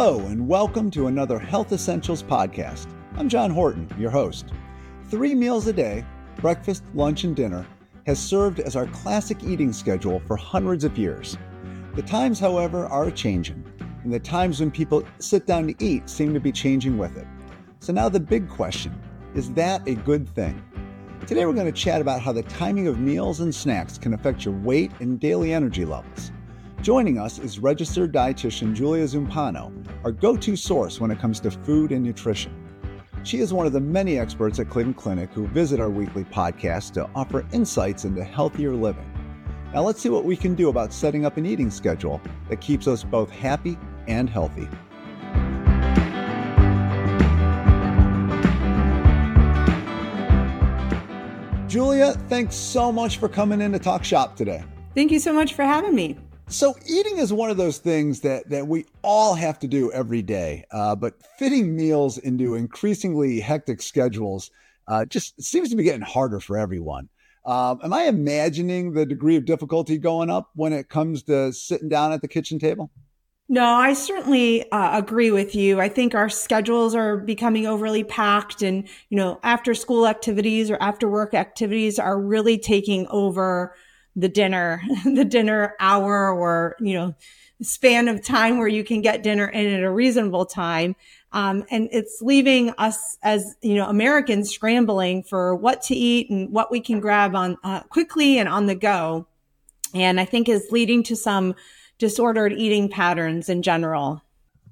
Hello, and welcome to another Health Essentials podcast. I'm John Horton, your host. Three meals a day, breakfast, lunch, and dinner, has served as our classic eating schedule for hundreds of years. The times, however, are changing, and the times when people sit down to eat seem to be changing with it. So now the big question is that a good thing? Today we're going to chat about how the timing of meals and snacks can affect your weight and daily energy levels. Joining us is registered dietitian Julia Zumpano, our go to source when it comes to food and nutrition. She is one of the many experts at Cleveland Clinic who visit our weekly podcast to offer insights into healthier living. Now, let's see what we can do about setting up an eating schedule that keeps us both happy and healthy. Julia, thanks so much for coming in to talk shop today. Thank you so much for having me. So eating is one of those things that that we all have to do every day, uh, but fitting meals into increasingly hectic schedules uh, just seems to be getting harder for everyone. Um, am I imagining the degree of difficulty going up when it comes to sitting down at the kitchen table? No, I certainly uh, agree with you. I think our schedules are becoming overly packed and, you know, after school activities or after work activities are really taking over the dinner, the dinner hour or, you know, span of time where you can get dinner in at a reasonable time. Um, and it's leaving us as, you know, Americans scrambling for what to eat and what we can grab on uh, quickly and on the go. And I think is leading to some disordered eating patterns in general.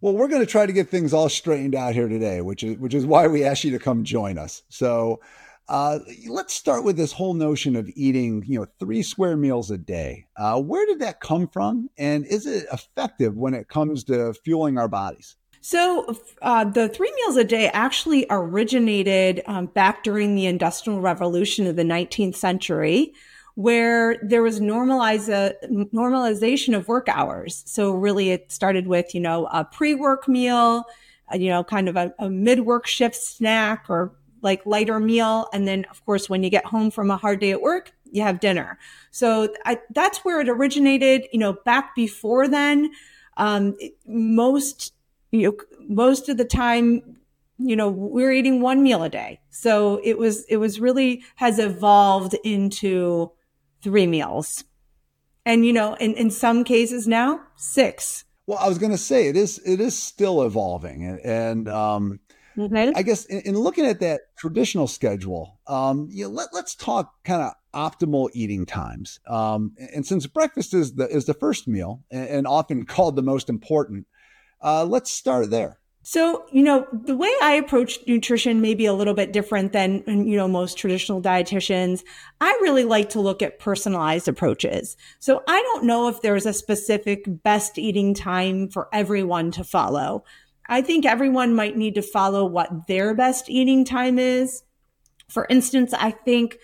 Well, we're going to try to get things all straightened out here today, which is which is why we asked you to come join us. So, uh, let's start with this whole notion of eating, you know, three square meals a day. Uh, where did that come from, and is it effective when it comes to fueling our bodies? So, uh, the three meals a day actually originated um, back during the Industrial Revolution of the 19th century, where there was normalization of work hours. So, really, it started with, you know, a pre work meal, uh, you know, kind of a, a mid work shift snack or like lighter meal. And then, of course, when you get home from a hard day at work, you have dinner. So I, that's where it originated. You know, back before then, um, most, you know, most of the time, you know, we're eating one meal a day. So it was, it was really has evolved into three meals. And, you know, in, in some cases now, six. Well, I was going to say it is, it is still evolving. And, and um, I guess in, in, looking at that traditional schedule, um, you know, let, us talk kind of optimal eating times. Um, and since breakfast is the is the first meal and, and often called the most important, uh, let's start there. So, you know, the way I approach nutrition may be a little bit different than, you know, most traditional dietitians. I really like to look at personalized approaches. So I don't know if there's a specific best eating time for everyone to follow. I think everyone might need to follow what their best eating time is. For instance, I think,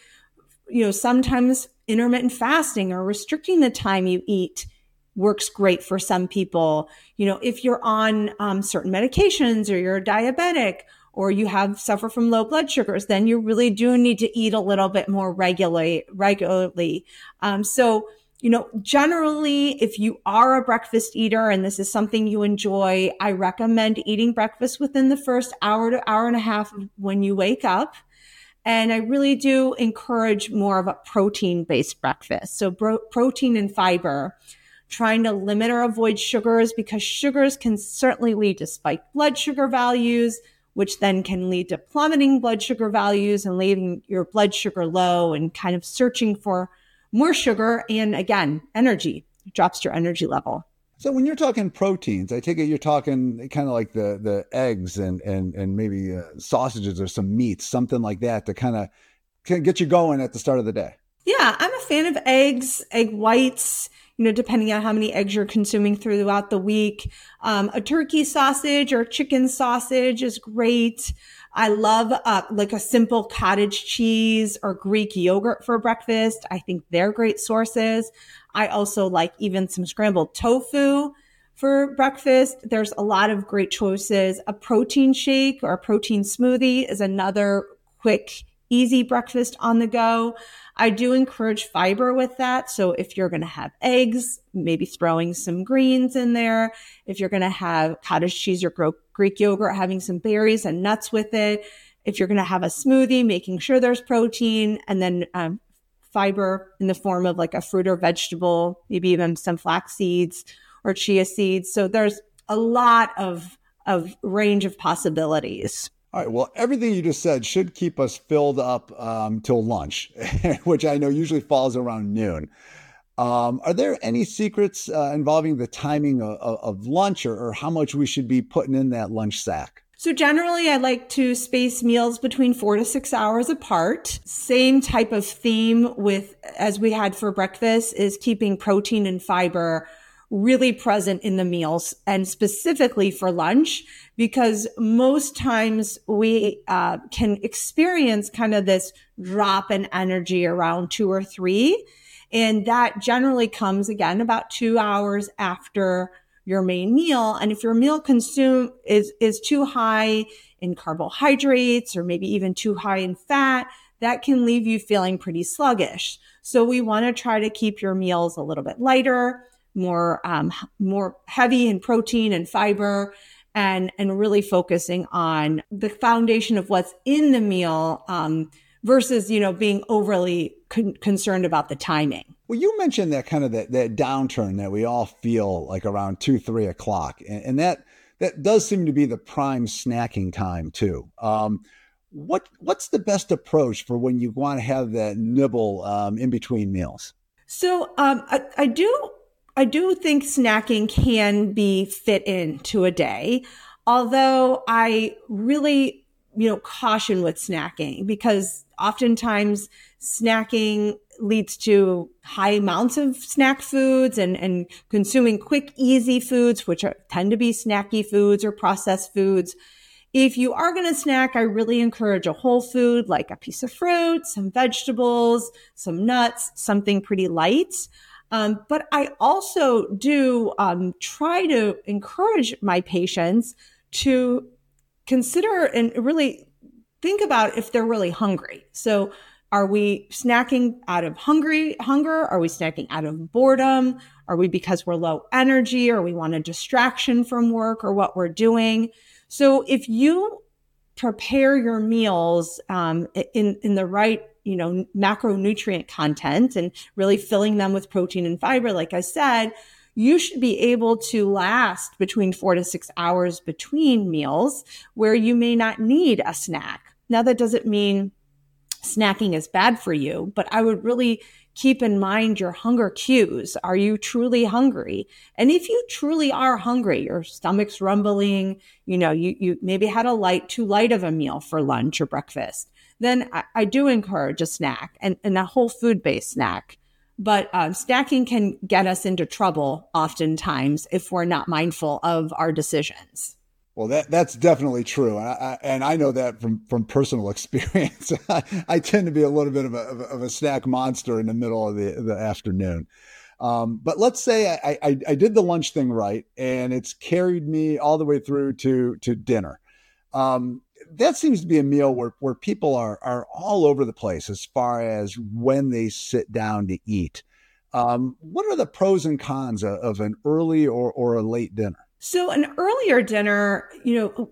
you know, sometimes intermittent fasting or restricting the time you eat works great for some people. You know, if you're on um, certain medications or you're diabetic or you have suffer from low blood sugars, then you really do need to eat a little bit more regularly. Regularly, um, so you know, generally, if you are a breakfast eater and this is something you enjoy, I recommend eating breakfast within the first hour to hour and a half when you wake up. And I really do encourage more of a protein based breakfast. So bro- protein and fiber, trying to limit or avoid sugars because sugars can certainly lead to spiked blood sugar values, which then can lead to plummeting blood sugar values and leaving your blood sugar low and kind of searching for more sugar and again, energy it drops your energy level. So when you're talking proteins, I take it you're talking kind of like the the eggs and and and maybe uh, sausages or some meats, something like that to kind of get you going at the start of the day. Yeah, I'm a fan of eggs, egg whites. You know, depending on how many eggs you're consuming throughout the week, um, a turkey sausage or chicken sausage is great. I love uh, like a simple cottage cheese or Greek yogurt for breakfast. I think they're great sources. I also like even some scrambled tofu for breakfast. There's a lot of great choices. A protein shake or a protein smoothie is another quick, easy breakfast on the go. I do encourage fiber with that. So if you're going to have eggs, maybe throwing some greens in there. If you're going to have cottage cheese or Greek yogurt, having some berries and nuts with it. If you're going to have a smoothie, making sure there's protein and then um, fiber in the form of like a fruit or vegetable, maybe even some flax seeds or chia seeds. So there's a lot of of range of possibilities. All right. Well, everything you just said should keep us filled up um, till lunch, which I know usually falls around noon. Um, are there any secrets uh, involving the timing of, of lunch or, or how much we should be putting in that lunch sack? So generally I like to space meals between four to six hours apart. Same type of theme with, as we had for breakfast is keeping protein and fiber really present in the meals and specifically for lunch because most times we uh, can experience kind of this drop in energy around two or three. And that generally comes again about two hours after your main meal. And if your meal consume is, is too high in carbohydrates or maybe even too high in fat, that can leave you feeling pretty sluggish. So we want to try to keep your meals a little bit lighter more um, more heavy in protein and fiber and and really focusing on the foundation of what's in the meal um, versus you know being overly con- concerned about the timing. Well you mentioned that kind of that, that downturn that we all feel like around two three o'clock and, and that that does seem to be the prime snacking time too. Um, what what's the best approach for when you want to have that nibble um, in between meals? So um, I, I do I do think snacking can be fit into a day, although I really, you know, caution with snacking because oftentimes snacking leads to high amounts of snack foods and, and consuming quick, easy foods, which are, tend to be snacky foods or processed foods. If you are going to snack, I really encourage a whole food like a piece of fruit, some vegetables, some nuts, something pretty light. Um, but I also do um, try to encourage my patients to consider and really think about if they're really hungry. So, are we snacking out of hungry hunger? Are we snacking out of boredom? Are we because we're low energy or we want a distraction from work or what we're doing? So, if you prepare your meals um, in in the right you know, macronutrient content and really filling them with protein and fiber, like I said, you should be able to last between four to six hours between meals where you may not need a snack. Now, that doesn't mean snacking is bad for you, but I would really keep in mind your hunger cues. Are you truly hungry? And if you truly are hungry, your stomach's rumbling, you know, you, you maybe had a light, too light of a meal for lunch or breakfast then I, I do encourage a snack and, and a whole food based snack. But um, snacking can get us into trouble oftentimes if we're not mindful of our decisions. Well, that that's definitely true, and I, and I know that from from personal experience. I, I, tend to be a little bit of a, of a snack monster in the middle of the the afternoon. Um, but let's say I, I, I did the lunch thing right, and it's carried me all the way through to to dinner. Um, that seems to be a meal where, where people are, are all over the place as far as when they sit down to eat. Um, what are the pros and cons of, of an early or, or a late dinner? So, an earlier dinner, you know,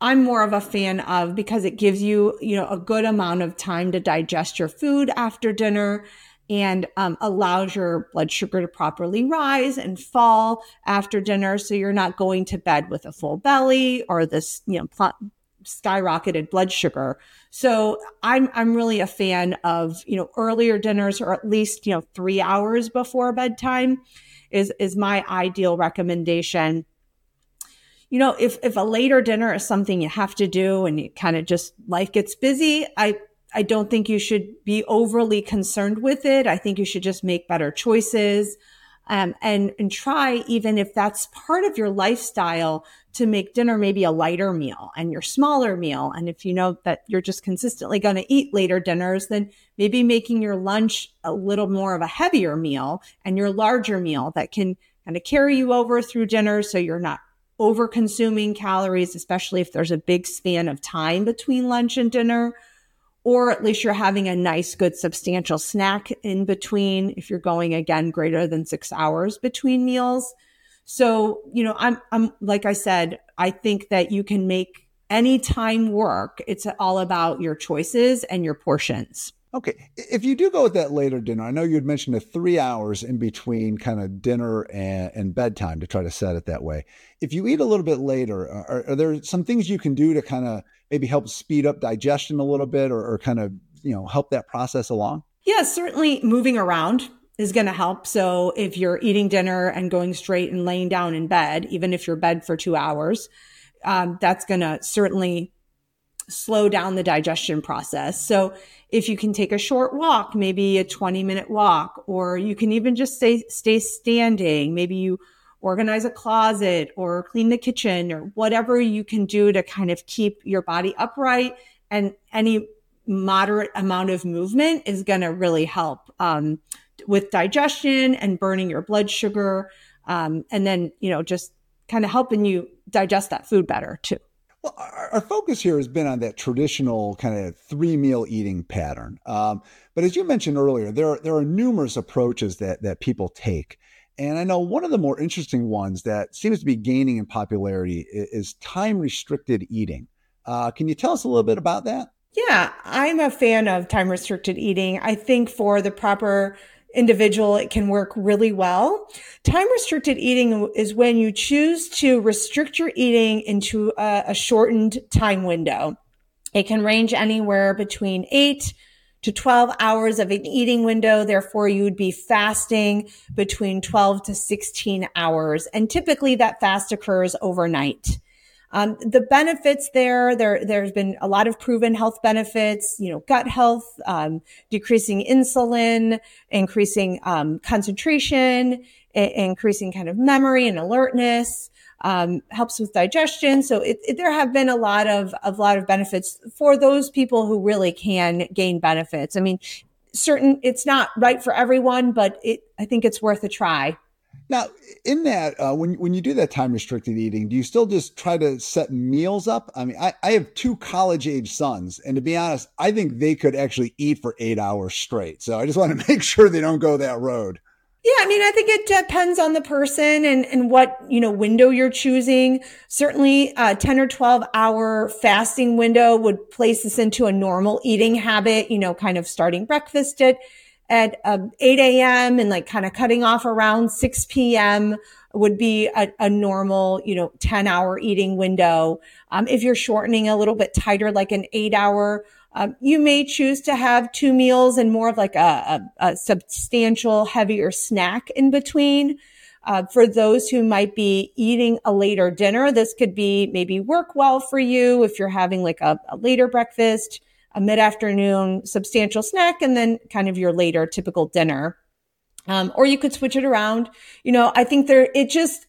I'm more of a fan of because it gives you, you know, a good amount of time to digest your food after dinner and um, allows your blood sugar to properly rise and fall after dinner. So you're not going to bed with a full belly or this, you know, pl- skyrocketed blood sugar. So I'm I'm really a fan of, you know, earlier dinners or at least, you know, 3 hours before bedtime is is my ideal recommendation. You know, if if a later dinner is something you have to do and you kind of just life gets busy, I I don't think you should be overly concerned with it. I think you should just make better choices um, and and try even if that's part of your lifestyle to make dinner maybe a lighter meal and your smaller meal. And if you know that you're just consistently going to eat later dinners then maybe making your lunch a little more of a heavier meal and your larger meal that can kind of carry you over through dinner so you're not over consuming calories especially if there's a big span of time between lunch and dinner or at least you're having a nice, good, substantial snack in between if you're going again greater than six hours between meals. So, you know, I'm, I'm, like I said, I think that you can make any time work. It's all about your choices and your portions. Okay. If you do go with that later dinner, I know you had mentioned the three hours in between kind of dinner and, and bedtime to try to set it that way. If you eat a little bit later, are, are there some things you can do to kind of maybe help speed up digestion a little bit or, or kind of, you know, help that process along? Yeah, certainly moving around is going to help. So if you're eating dinner and going straight and laying down in bed, even if you're bed for two hours, um, that's going to certainly slow down the digestion process. So if you can take a short walk, maybe a 20 minute walk, or you can even just stay, stay standing. Maybe you organize a closet or clean the kitchen or whatever you can do to kind of keep your body upright and any moderate amount of movement is going to really help um, with digestion and burning your blood sugar um, and then you know just kind of helping you digest that food better too well, our, focus here has been on that traditional kind of three meal eating pattern. Um, but as you mentioned earlier, there are, there are numerous approaches that, that people take. And I know one of the more interesting ones that seems to be gaining in popularity is, time restricted eating. Uh, can you tell us a little bit about that? Yeah, I'm a fan of time restricted eating. I think for the proper individual, it can work really well. Time restricted eating is when you choose to restrict your eating into a, a shortened time window. It can range anywhere between eight to 12 hours of an eating window. Therefore, you would be fasting between 12 to 16 hours. And typically that fast occurs overnight. Um, the benefits there, there, there's been a lot of proven health benefits, you know, gut health, um, decreasing insulin, increasing um, concentration, I- increasing kind of memory and alertness, um, helps with digestion. So it, it, there have been a lot of a lot of benefits for those people who really can gain benefits. I mean, certain it's not right for everyone, but it, I think it's worth a try. Now, in that, uh, when when you do that time restricted eating, do you still just try to set meals up? I mean, I, I have two college age sons, and to be honest, I think they could actually eat for eight hours straight. So I just want to make sure they don't go that road. Yeah, I mean, I think it depends on the person and, and what, you know, window you're choosing. Certainly, a 10 or 12 hour fasting window would place this into a normal eating habit, you know, kind of starting breakfast at at um, 8 a.m. and like kind of cutting off around 6 p.m. would be a, a normal, you know, 10 hour eating window. Um, if you're shortening a little bit tighter, like an eight hour, um, you may choose to have two meals and more of like a, a, a substantial, heavier snack in between. Uh, for those who might be eating a later dinner, this could be maybe work well for you if you're having like a, a later breakfast a mid afternoon substantial snack and then kind of your later typical dinner. Um, or you could switch it around. You know, I think there, it just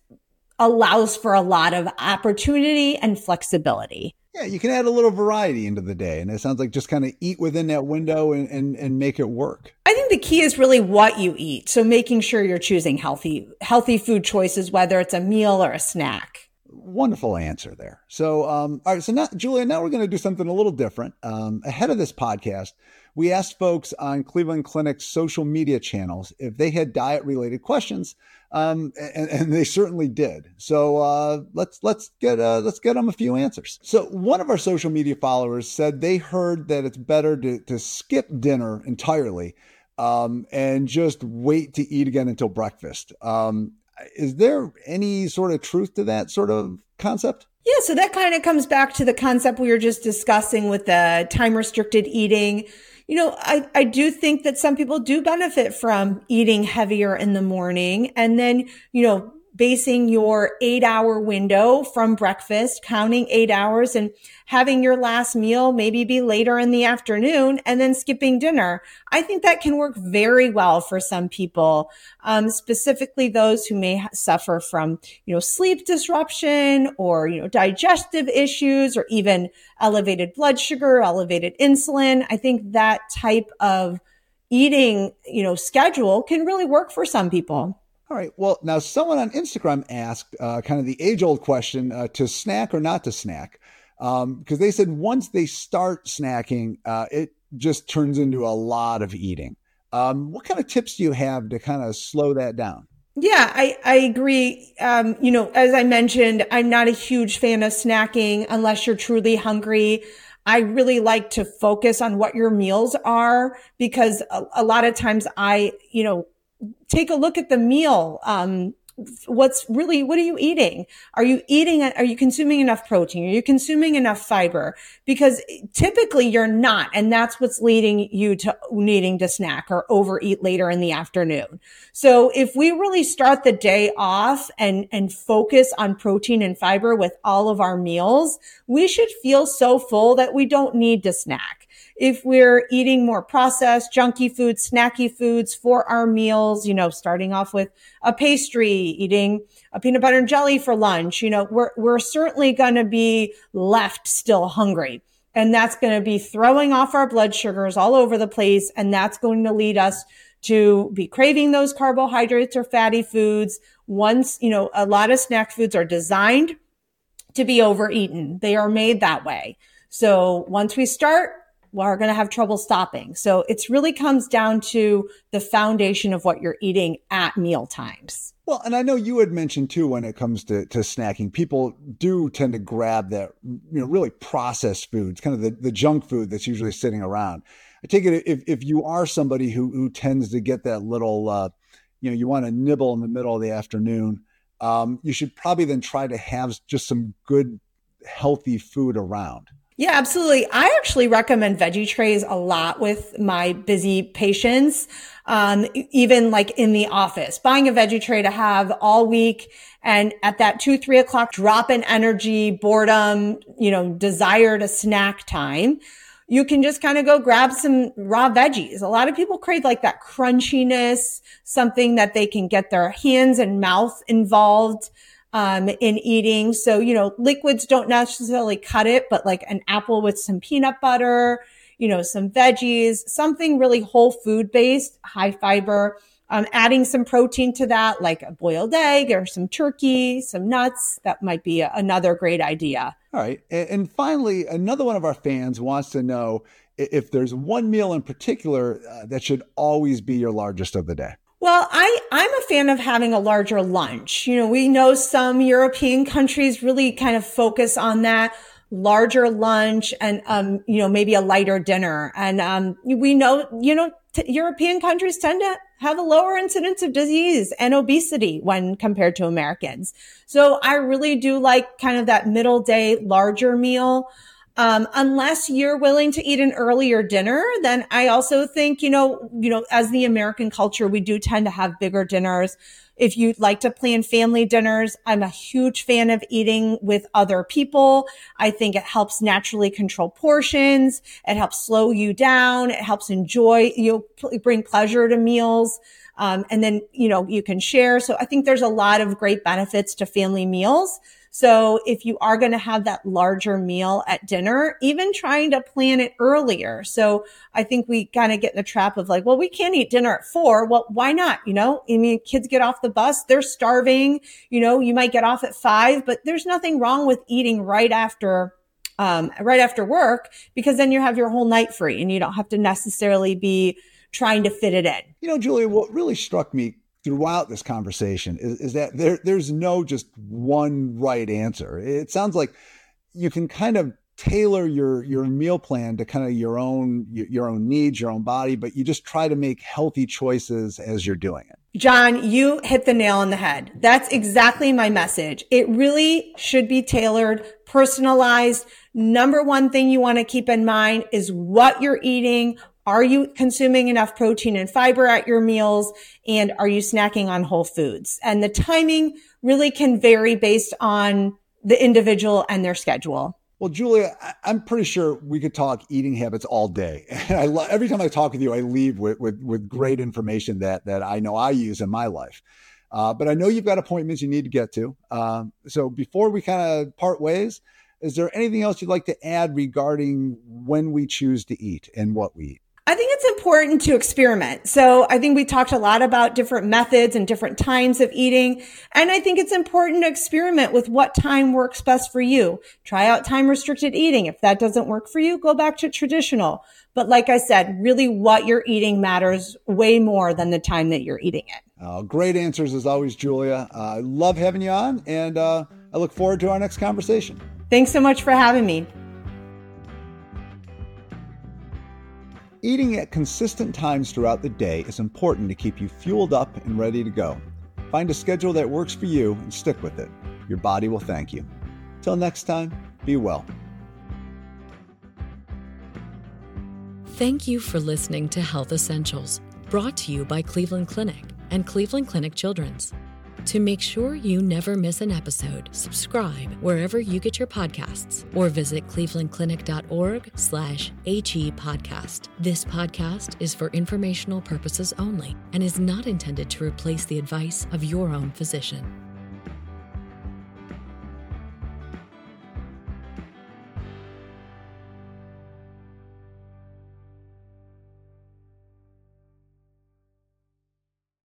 allows for a lot of opportunity and flexibility. Yeah, you can add a little variety into the day. And it sounds like just kind of eat within that window and, and, and make it work. I think the key is really what you eat. So making sure you're choosing healthy, healthy food choices, whether it's a meal or a snack wonderful answer there. So, um, all right. So now, Julia, now we're going to do something a little different. Um, ahead of this podcast, we asked folks on Cleveland Clinic's social media channels if they had diet related questions. Um, and, and, they certainly did. So, uh, let's, let's get, uh, let's get them a few answers. So one of our social media followers said they heard that it's better to, to skip dinner entirely, um, and just wait to eat again until breakfast. Um, is there any sort of truth to that sort of concept? Yeah, so that kind of comes back to the concept we were just discussing with the time restricted eating. You know, I, I do think that some people do benefit from eating heavier in the morning and then, you know, basing your eight hour window from breakfast, counting eight hours and having your last meal maybe be later in the afternoon and then skipping dinner. I think that can work very well for some people, um, specifically those who may suffer from, you know, sleep disruption or, you know, digestive issues or even elevated blood sugar, elevated insulin. I think that type of eating, you know, schedule can really work for some people. All right. Well, now someone on Instagram asked uh, kind of the age old question uh, to snack or not to snack. Because um, they said once they start snacking, uh, it just turns into a lot of eating. Um, what kind of tips do you have to kind of slow that down? Yeah, I, I agree. Um, you know, as I mentioned, I'm not a huge fan of snacking unless you're truly hungry. I really like to focus on what your meals are because a, a lot of times I, you know, take a look at the meal. Um, what's really what are you eating? Are you eating are you consuming enough protein? Are you consuming enough fiber? Because typically you're not and that's what's leading you to needing to snack or overeat later in the afternoon. So if we really start the day off and and focus on protein and fiber with all of our meals we should feel so full that we don't need to snack if we're eating more processed, junky foods, snacky foods for our meals, you know, starting off with a pastry, eating a peanut butter and jelly for lunch, you know, we're, we're certainly going to be left still hungry. And that's going to be throwing off our blood sugars all over the place. And that's going to lead us to be craving those carbohydrates or fatty foods. Once, you know, a lot of snack foods are designed to be overeaten. They are made that way. So once we start are going to have trouble stopping. So it's really comes down to the foundation of what you're eating at meal times. Well, and I know you had mentioned too when it comes to, to snacking, people do tend to grab that, you know, really processed foods, kind of the, the junk food that's usually sitting around. I take it if, if you are somebody who, who tends to get that little, uh, you know, you want to nibble in the middle of the afternoon, um, you should probably then try to have just some good, healthy food around. Yeah, absolutely. I actually recommend veggie trays a lot with my busy patients. Um, even like in the office, buying a veggie tray to have all week. And at that two, three o'clock drop in energy, boredom, you know, desire to snack time, you can just kind of go grab some raw veggies. A lot of people crave like that crunchiness, something that they can get their hands and mouth involved um, in eating. So, you know, liquids don't necessarily cut it, but like an apple with some peanut butter, you know, some veggies, something really whole food based, high fiber. Um, adding some protein to that, like a boiled egg or some turkey, some nuts, that might be a, another great idea. All right. And, and finally, another one of our fans wants to know if there's one meal in particular uh, that should always be your largest of the day. Well, I, I'm a fan of having a larger lunch. You know, we know some European countries really kind of focus on that larger lunch and, um, you know, maybe a lighter dinner. And, um, we know, you know, t- European countries tend to have a lower incidence of disease and obesity when compared to Americans. So I really do like kind of that middle day larger meal. Um, unless you're willing to eat an earlier dinner, then I also think, you know, you know, as the American culture, we do tend to have bigger dinners. If you'd like to plan family dinners, I'm a huge fan of eating with other people. I think it helps naturally control portions. It helps slow you down. It helps enjoy, you know, bring pleasure to meals. Um, and then, you know, you can share. So I think there's a lot of great benefits to family meals. So if you are going to have that larger meal at dinner, even trying to plan it earlier. So I think we kind of get in the trap of like, well, we can't eat dinner at four. Well, why not? You know, I mean, kids get off the bus, they're starving. You know, you might get off at five, but there's nothing wrong with eating right after um, right after work because then you have your whole night free and you don't have to necessarily be trying to fit it in. You know, Julia, what really struck me throughout this conversation is, is that there there's no just one right answer. It sounds like you can kind of tailor your your meal plan to kind of your own your own needs, your own body, but you just try to make healthy choices as you're doing it. John, you hit the nail on the head. That's exactly my message. It really should be tailored, personalized. Number one thing you want to keep in mind is what you're eating, are you consuming enough protein and fiber at your meals? And are you snacking on whole foods? And the timing really can vary based on the individual and their schedule. Well, Julia, I'm pretty sure we could talk eating habits all day. And I lo- every time I talk with you, I leave with, with, with great information that, that I know I use in my life. Uh, but I know you've got appointments you need to get to. Um, so before we kind of part ways, is there anything else you'd like to add regarding when we choose to eat and what we eat? I think it's important to experiment. So I think we talked a lot about different methods and different times of eating. And I think it's important to experiment with what time works best for you. Try out time restricted eating. If that doesn't work for you, go back to traditional. But like I said, really what you're eating matters way more than the time that you're eating it. Uh, great answers as always, Julia. Uh, I love having you on and uh, I look forward to our next conversation. Thanks so much for having me. Eating at consistent times throughout the day is important to keep you fueled up and ready to go. Find a schedule that works for you and stick with it. Your body will thank you. Till next time, be well. Thank you for listening to Health Essentials, brought to you by Cleveland Clinic and Cleveland Clinic Children's. To make sure you never miss an episode, subscribe wherever you get your podcasts or visit clevelandclinic.org slash HE podcast. This podcast is for informational purposes only and is not intended to replace the advice of your own physician.